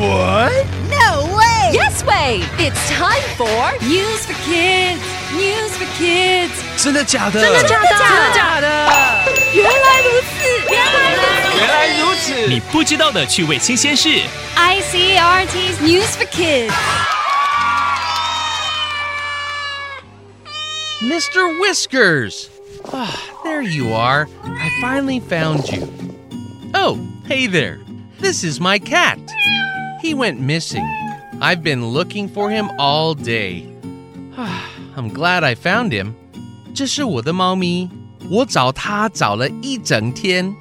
What? No way! Yes way! It's time for News for Kids. News for Kids. 真的假的？真的假的？真的假的？原来如此，原来如此。原来如此。你不知道的趣味新鲜事。 ICRT's News for Kids. Mr. Whiskers! Ah, there you are. I finally found you. Oh, hey there. This is my cat. He went missing. I've been looking for him all day. Ah, I'm glad I found him. 这是我的猫咪，我找它找了一整天。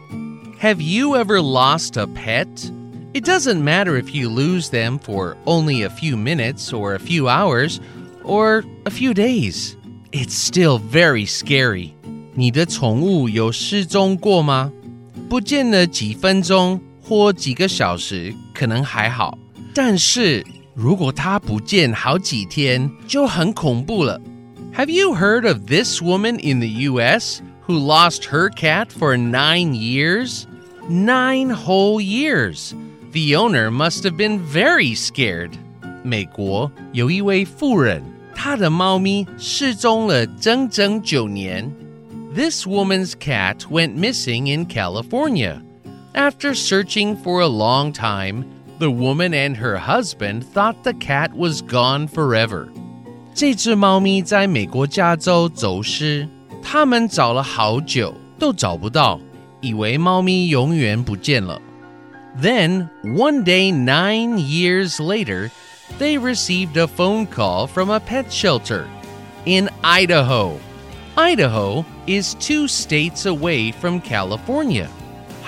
Have you ever lost a pet? It doesn't matter if you lose them for only a few minutes or a few hours or a few days. It's still very scary. 你的宠物有失踪过吗？不见了几分钟 或几个小时，可能还好。但是如果它不见好几天，就很恐怖了。Have you heard of this woman in the U.S. who lost her cat for nine years? Nine whole years. The owner must have been very scared. 美国有一位妇人，她的猫咪失踪了整整九年。This woman's cat went missing in California. After searching for a long time, the woman and her husband thought the cat was gone forever. 这只猫咪在美国加州走失，他们找了好久都找不到，以为猫咪永远不见了。Then, one day nine years later, they received a phone call from a pet shelter in Idaho. Idaho is two states away from California.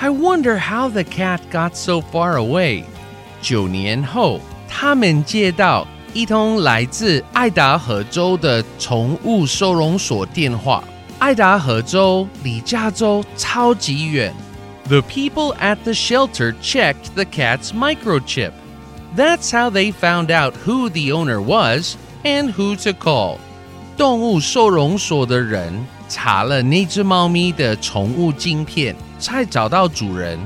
I wonder how the cat got so far away. 九年后，他们接到一通来自爱达荷州的宠物收容所电话。爱达荷州离加州超级远。The people at the shelter checked the cat's microchip. That's how they found out who the owner was and who to call. 动物收容所的人查了那只猫咪的宠物晶片， 才找到主人。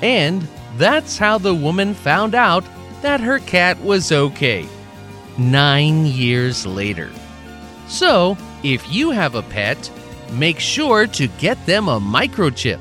And that's how the woman found out that her cat was okay. Nine years later. So, if you have a pet, make sure to get them a microchip.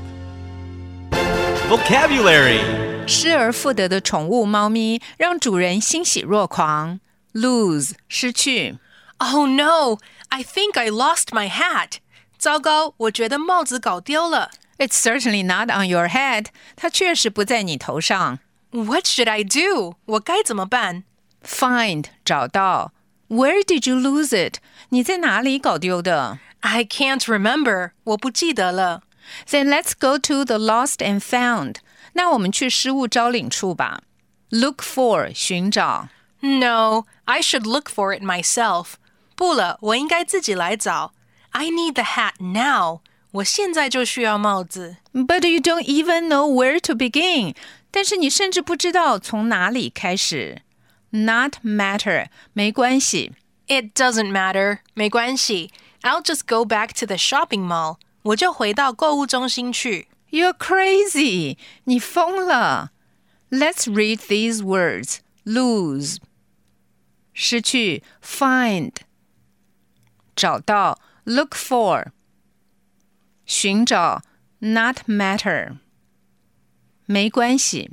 Vocabulary. 失而复得的宠物猫咪让主人欣喜若狂。Lose 失去 Oh no! I think I lost my hat. 糟糕，我觉得帽子搞丢了。 ，It's certainly not on your head。它确实不在你头上。 What should I do? 我该怎么办 Find 找到。Where did you lose it？你在哪里搞丢的 I can't remember. 我不记得了。 ？Then let's go to the lost and found。那我们去失物招领处吧。Look for 寻找。 No, I should look for it myself. 不了，我应该自己来找。I need the hat now. 我现在就需要帽子。 But you don't even know where to begin。但是你甚至不知道从哪里开始。Not matter，没关系。 It doesn't matter. 没关系。I'll just go back to the shopping mall. 我就回到购物中心去。 You're crazy，你疯了。Let's read these words. Lose，失去；find，找到；look for， 寻找；not matter，没关系。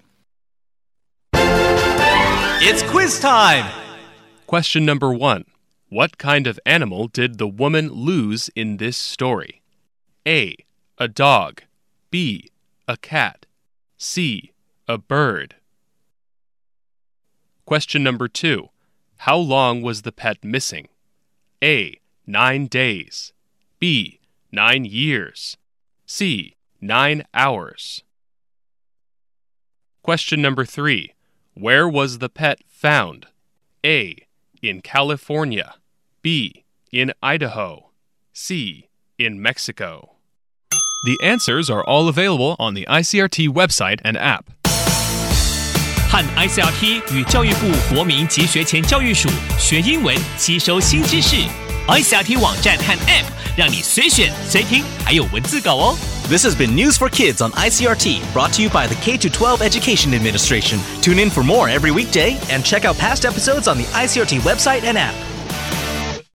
It's quiz time. Question number one What kind of animal did the woman lose in this story? A. A dog. B. A cat. C. A bird. Question number two How long was the pet missing? A. Nine days. B. Nine years. C. Nine hours. Question number three Where was the pet found? A. In California. B. In Idaho. C. In Mexico. The answers are all available on the ICRT website and app. 和 ICRT 与教育部国民及学前教育署学英文，吸收新知识。 ICRT 网站和 App 让你随选随听，还有文字稿哦。 This has been News for Kids on ICRT, brought to you by the K 12 Education Administration. Tune in for more every weekday and check out past episodes on the ICRT website and app.